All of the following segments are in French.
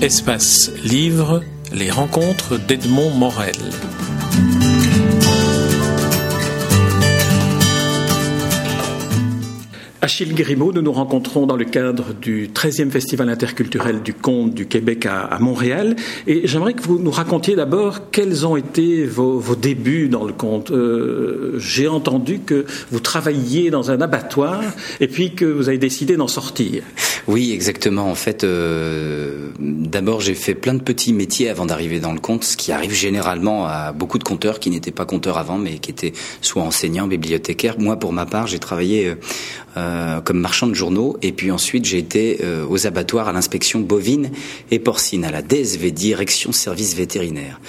Espace Livre, les rencontres d'Edmond Morel. Achille Grimaud, nous nous rencontrons dans le cadre du 13e Festival interculturel du conte du Québec à, Montréal. Et j'aimerais que vous nous racontiez d'abord quels ont été vos, débuts dans le conte. Euh, j'ai entendu que vous travailliez dans un abattoir et puis que vous avez décidé d'en sortir. Oui, exactement. En fait, euh, d'abord j'ai fait plein de petits métiers avant d'arriver dans le conte, ce qui arrive généralement à beaucoup de conteurs qui n'étaient pas conteurs avant, mais qui étaient soit enseignants, bibliothécaires. Moi, pour ma part, j'ai travaillé euh, comme marchand de journaux. Et puis ensuite, j'ai été euh, aux abattoirs à l'inspection bovine et porcine, à la DSV, Direction Service Vétérinaire.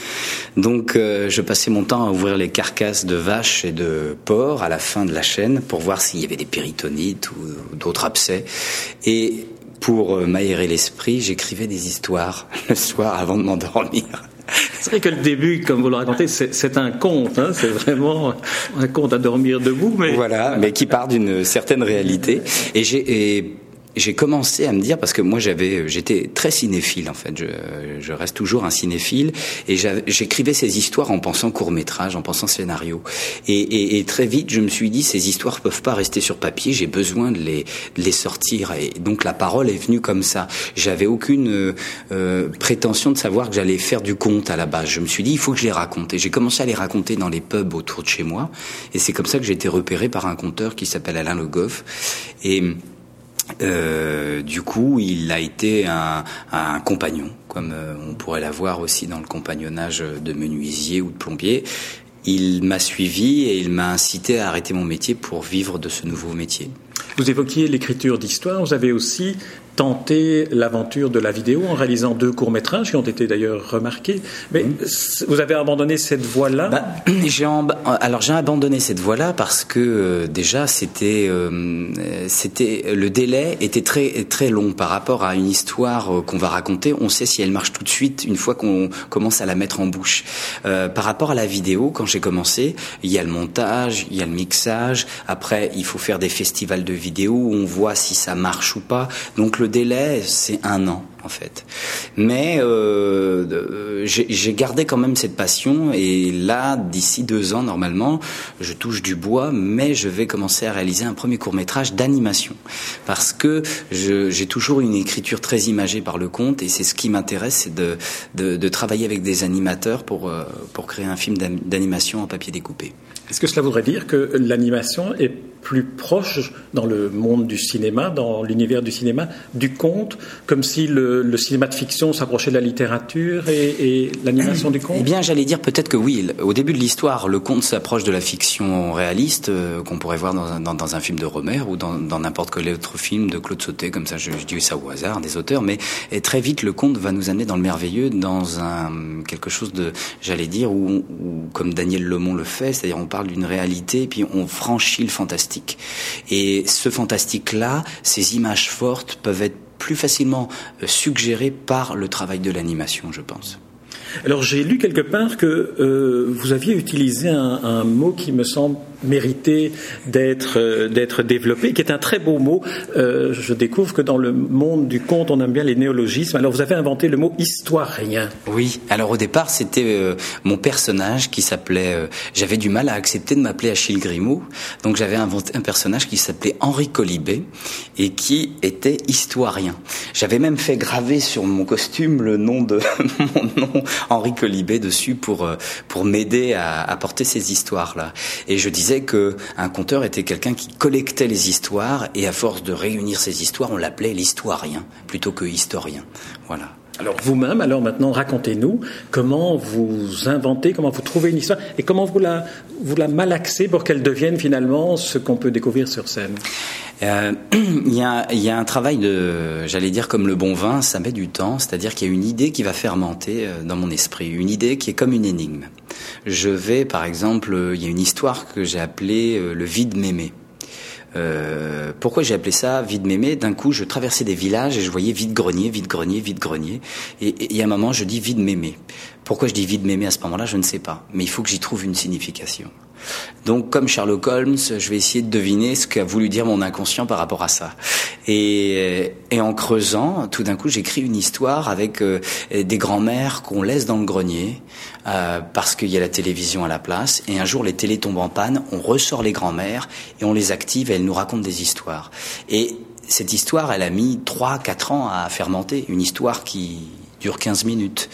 Donc, euh, je passais mon temps à ouvrir les carcasses de vaches et de porcs à la fin de la chaîne pour voir s'il y avait des péritonites ou d'autres abcès. Et pour m'aérer l'esprit, j'écrivais des histoires le soir avant de m'endormir. C'est vrai que le début, comme vous le racontez, c'est un conte. Hein, c'est vraiment un conte à dormir debout. Mais voilà, mais qui part d'une certaine réalité. Et j'ai j'ai commencé à me dire parce que moi j'avais j'étais très cinéphile en fait. Je, je reste toujours un cinéphile. Et j'écrivais ces histoires en pensant court métrage en pensant scénario. Et, et, et, très vite je me suis dit ces histoires peuvent pas rester sur papier. J'ai besoin de les de les sortir. Et donc la parole est venue comme ça. J'avais aucune euh, prétention de savoir que j'allais faire du conte à la base. Je me suis dit il faut que je les raconte. Et j'ai commencé à les raconter dans les pubs autour de chez moi. Et c'est comme ça que j'ai été repéré par un conteur qui s'appelle Alain Le Goff. Et euh, du coup, il a été un, compagnon, comme euh, on pourrait l'avoir aussi dans le compagnonnage de menuisier ou de plombier. Il m'a suivi et il m'a incité à arrêter mon métier pour vivre de ce nouveau métier. Vous évoquiez l'écriture d'histoire, vous avez aussi tenté l'aventure de la vidéo en réalisant deux courts-métrages qui ont été d'ailleurs remarqués. Mais vous avez abandonné cette voie-là? Bah, j'ai Alors j'ai abandonné cette voie-là parce que euh, déjà c'était euh, c'était le délai était très très long par rapport à une histoire euh, qu'on va raconter. On sait si elle marche tout de suite une fois qu'on commence à la mettre en bouche. par rapport à la vidéo, quand j'ai commencé, il y a le montage, il y a le mixage. Après, il faut faire des festivals de vidéo où on voit si ça marche ou pas. Donc le délai, c'est un an en fait. Mais euh, j'ai gardé quand même cette passion et là, d'ici deux ans normalement, je touche du bois, mais je vais commencer à réaliser un premier court métrage d'animation parce que j'ai toujours une écriture très imagée par le conte et c'est ce qui m'intéresse, c'est de, travailler avec des animateurs pour, euh, pour créer un film d'animation en papier découpé. Est-ce que cela voudrait dire que l'animation est plus proche dans le monde du cinéma, dans l'univers du cinéma, du conte, comme si le, cinéma de fiction s'approchait de la littérature et, l'animation du conte? Eh bien, j'allais dire peut-être que oui. Au début de l'histoire, le conte s'approche de la fiction réaliste euh, qu'on pourrait voir dans un, dans, un, film de Romer ou dans n'importe quel autre film de Claude Sauté, comme ça je, dis ça au hasard, des auteurs. Mais très vite, le conte va nous amener dans le merveilleux, dans un quelque chose de, j'allais dire, où, comme Daniel Lemont le fait, c'est-à-dire on parle d'une réalité, puis on franchit le fantastique et ce fantastique-là, ces images fortes peuvent être plus facilement euh, suggérées par le travail de l'animation, je pense. Alors j'ai lu quelque part que euh, vous aviez utilisé un, mot qui me semble mériter d'être euh, d'être développé, qui est un très beau mot. Euh, je découvre que dans le monde du conte, on aime bien les néologismes. Alors vous avez inventé le mot historien. Oui. Alors au départ, c'était mon personnage qui s'appelait. j'avais du mal à accepter de m'appeler Achille Grimaud, donc j'avais inventé un personnage qui s'appelait Henri Colibet et qui était historien. J'avais même fait graver sur mon costume le nom de mon nom Henri Colibet dessus pour euh, pour m'aider à, à, porter ces histoires là. Et je disais que un conteur était quelqu'un qui collectait les histoires et à force de réunir ces histoires, on l'appelait l'historien plutôt que historien. Voilà. Alors vous-même, alors maintenant, racontez-nous comment vous inventez, comment vous trouvez une histoire et comment vous la, vous la malaxez pour qu'elle devienne finalement ce qu'on peut découvrir sur scène. Euh, il, y a, il y, a, un travail de, j'allais dire comme le bon vin, ça met du temps, c'est-à-dire qu'il y a une idée qui va fermenter euh, dans mon esprit, une idée qui est comme une énigme. Je vais, par exemple, euh, il y a une histoire que j'ai appelée le vide mémé. Euh, pourquoi j'ai appelé ça vide mémé? D'un coup, je traversais des villages et je voyais vide grenier, vide grenier, vide grenier. Et, et, à un moment, je dis vide mémé Pourquoi je dis vide m'aimer à ce moment-là, je ne sais pas. Mais il faut que j'y trouve une signification. Donc, comme Sherlock Holmes, je vais essayer de deviner ce qu'a voulu dire mon inconscient par rapport à ça. Et, et en creusant, tout d'un coup, j'écris une histoire avec euh, des grands-mères qu'on laisse dans le grenier euh, parce qu'il y a la télévision à la place. Et un jour, les télés tombent en panne, on ressort les grands-mères et on les active et elles nous racontent des histoires. Et cette histoire, elle a mis 3-4 ans à fermenter. Une histoire qui dure 15 minutes.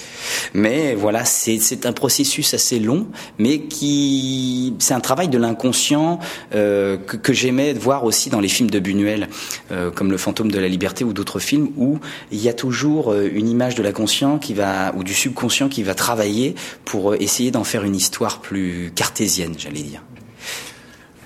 Mais voilà, c'est un processus assez long, mais qui c'est un travail de l'inconscient euh, que, que j'aimais voir aussi dans les films de Buñuel, euh, comme Le Fantôme de la Liberté ou d'autres films où il y a toujours euh, une image de l'inconscient qui va ou du subconscient qui va travailler pour euh, essayer d'en faire une histoire plus cartésienne, j'allais dire.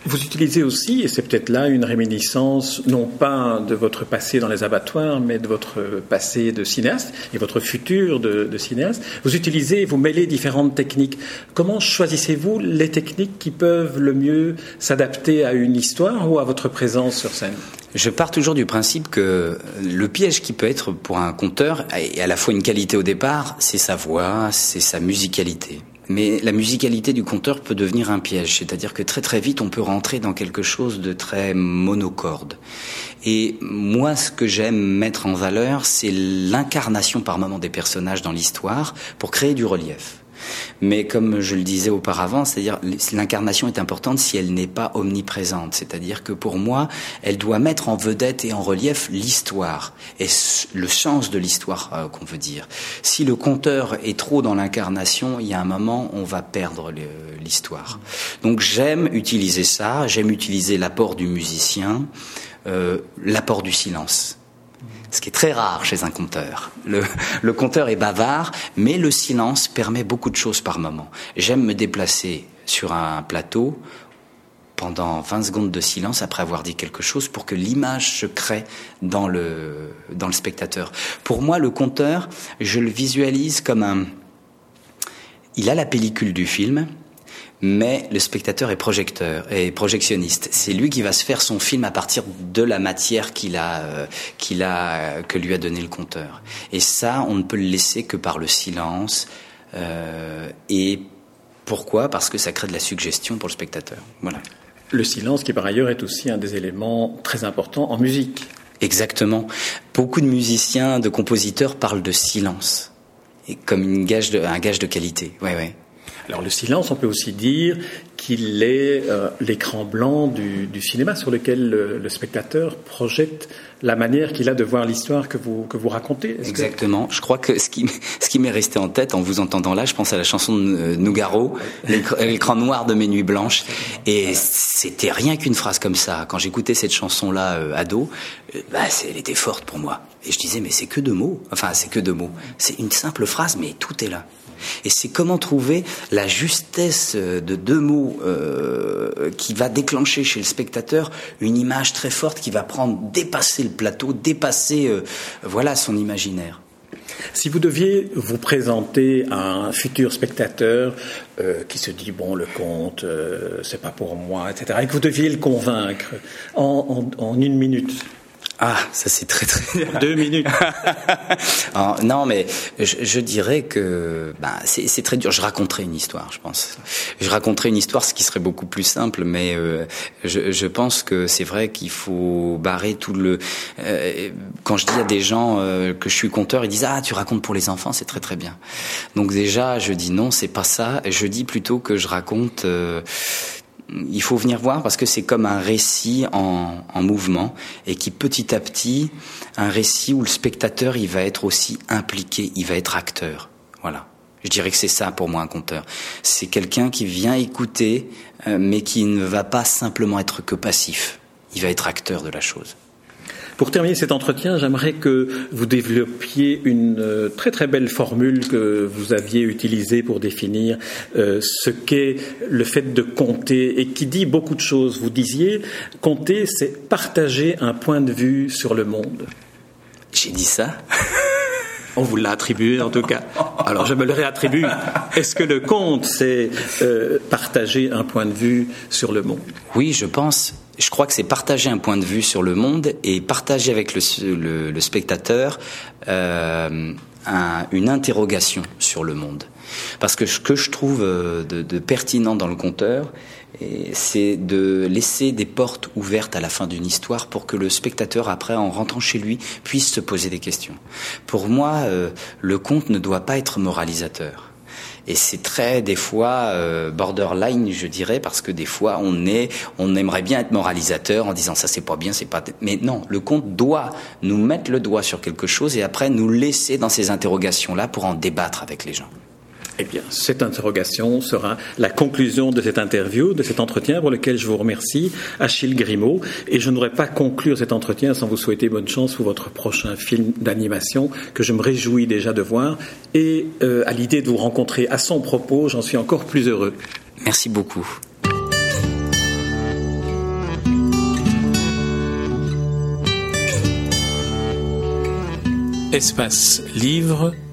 Vous utilisez aussi, et c'est peut-être là une réminiscence, non pas de votre passé dans les abattoirs, mais de votre passé de cinéaste et votre futur de, cinéaste. Vous utilisez, vous mêlez différentes techniques. Comment choisissez-vous les techniques qui peuvent le mieux s'adapter à une histoire ou à votre présence sur scène? Je pars toujours du principe que le piège qui peut être pour un conteur, et à la fois une qualité au départ, c'est sa voix, c'est sa musicalité. Mais la musicalité du conteur peut devenir un piège, c'est-à-dire que très très vite on peut rentrer dans quelque chose de très monocorde. Et moi, ce que j'aime mettre en valeur, c'est l'incarnation par moment des personnages dans l'histoire pour créer du relief. Mais comme je le disais auparavant, c'est-à-dire l'incarnation est importante si elle n'est pas omniprésente. C'est-à-dire que pour moi, elle doit mettre en vedette et en relief l'histoire et le sens de l'histoire euh, qu'on veut dire. Si le conteur est trop dans l'incarnation, il y a un moment, on va perdre l'histoire. Donc j'aime utiliser ça, j'aime utiliser l'apport du musicien, euh, l'apport du silence ce qui est très rare chez un conteur. Le, le conteur est bavard, mais le silence permet beaucoup de choses par moment. J'aime me déplacer sur un plateau pendant 20 secondes de silence après avoir dit quelque chose pour que l'image se crée dans le, dans le spectateur. Pour moi, le conteur, je le visualise comme un... Il a la pellicule du film, mais le spectateur est projecteur et projectionniste. C'est lui qui va se faire son film à partir de la matière qu'il a, euh, qu'il a, que lui a donné le conteur. Et ça, on ne peut le laisser que par le silence. Euh, et pourquoi? Parce que ça crée de la suggestion pour le spectateur. Voilà. Le silence, qui par ailleurs est aussi un des éléments très importants en musique. Exactement. Beaucoup de musiciens, de compositeurs parlent de silence et comme une gage de, un gage de qualité. Ouais, ouais. Alors le silence, on peut aussi dire qu'il est euh, l'écran blanc du, du, cinéma sur lequel le, le spectateur projette la manière qu'il a de voir l'histoire que vous, que vous racontez. Exactement. Que... Je crois que ce qui, ce qui m'est resté en tête en vous entendant là, je pense à la chanson de Nougaro, l'écran noir de mes nuits blanches. Et c'était rien qu'une phrase comme ça. Quand j'écoutais cette chanson-là euh, ado, euh, bah, elle était forte pour moi. Et je disais, mais c'est que deux mots. Enfin, c'est que deux mots. C'est une simple phrase, mais tout est là. Et c'est comment trouver la justesse de deux mots euh, qui va déclencher chez le spectateur une image très forte qui va prendre, dépasser le plateau, dépasser euh, voilà son imaginaire. Si vous deviez vous présenter à un futur spectateur euh, qui se dit bon le conte euh, c'est pas pour moi etc et que vous deviez le convaincre en une minute ah, ça c'est très très. Deux minutes. Alors, non, mais je, je, dirais que ben, c'est très dur. Je raconterai une histoire, je pense. Je raconterai une histoire, ce qui serait beaucoup plus simple, mais euh, je, je, pense que c'est vrai qu'il faut barrer tout le. Euh, quand je dis à des gens euh, que je suis conteur, ils disent ah tu racontes pour les enfants, c'est très très bien. Donc déjà, je dis non, c'est pas ça. Je dis plutôt que je raconte euh, il faut venir voir parce que c'est comme un récit en, en, mouvement et qui petit à petit, un récit où le spectateur il va être aussi impliqué, il va être acteur. Voilà. Je dirais que c'est ça pour moi un conteur. C'est quelqu'un qui vient écouter, euh, mais qui ne va pas simplement être que passif. Il va être acteur de la chose. Pour terminer cet entretien, j'aimerais que vous développiez une euh, très très belle formule que vous aviez utilisée pour définir euh, ce qu'est le fait de compter et qui dit beaucoup de choses. Vous disiez, compter, c'est partager un point de vue sur le monde. J'ai dit ça On vous l'a attribué en tout cas. Alors je me le réattribue. Est-ce que le conte, c'est euh, partager un point de vue sur le monde? Oui, je pense je crois que c'est partager un point de vue sur le monde et partager avec le, spectateur euh, une interrogation sur le monde. Parce que ce que je trouve euh, de, pertinent dans le conteur, c'est de laisser des portes ouvertes à la fin d'une histoire pour que le spectateur, après, en rentrant chez lui, puisse se poser des questions. Pour moi, euh, le conte ne doit pas être moralisateur. Et c'est très des fois euh, borderline, je dirais, parce que des fois on est, on aimerait bien être moralisateur en disant ça c'est pas bien, c'est pas. Mais non, le conte doit nous mettre le doigt sur quelque chose et après nous laisser dans ces interrogations là pour en débattre avec les gens. Eh bien, cette interrogation sera la conclusion de cette interview, de cet entretien pour lequel je vous remercie, Achille Grimaud. Et je n'aurais pas conclure cet entretien sans vous souhaiter bonne chance pour votre prochain film d'animation que je me réjouis déjà de voir. Et euh, à l'idée de vous rencontrer à son propos, j'en suis encore plus heureux. Merci beaucoup. Espace Livre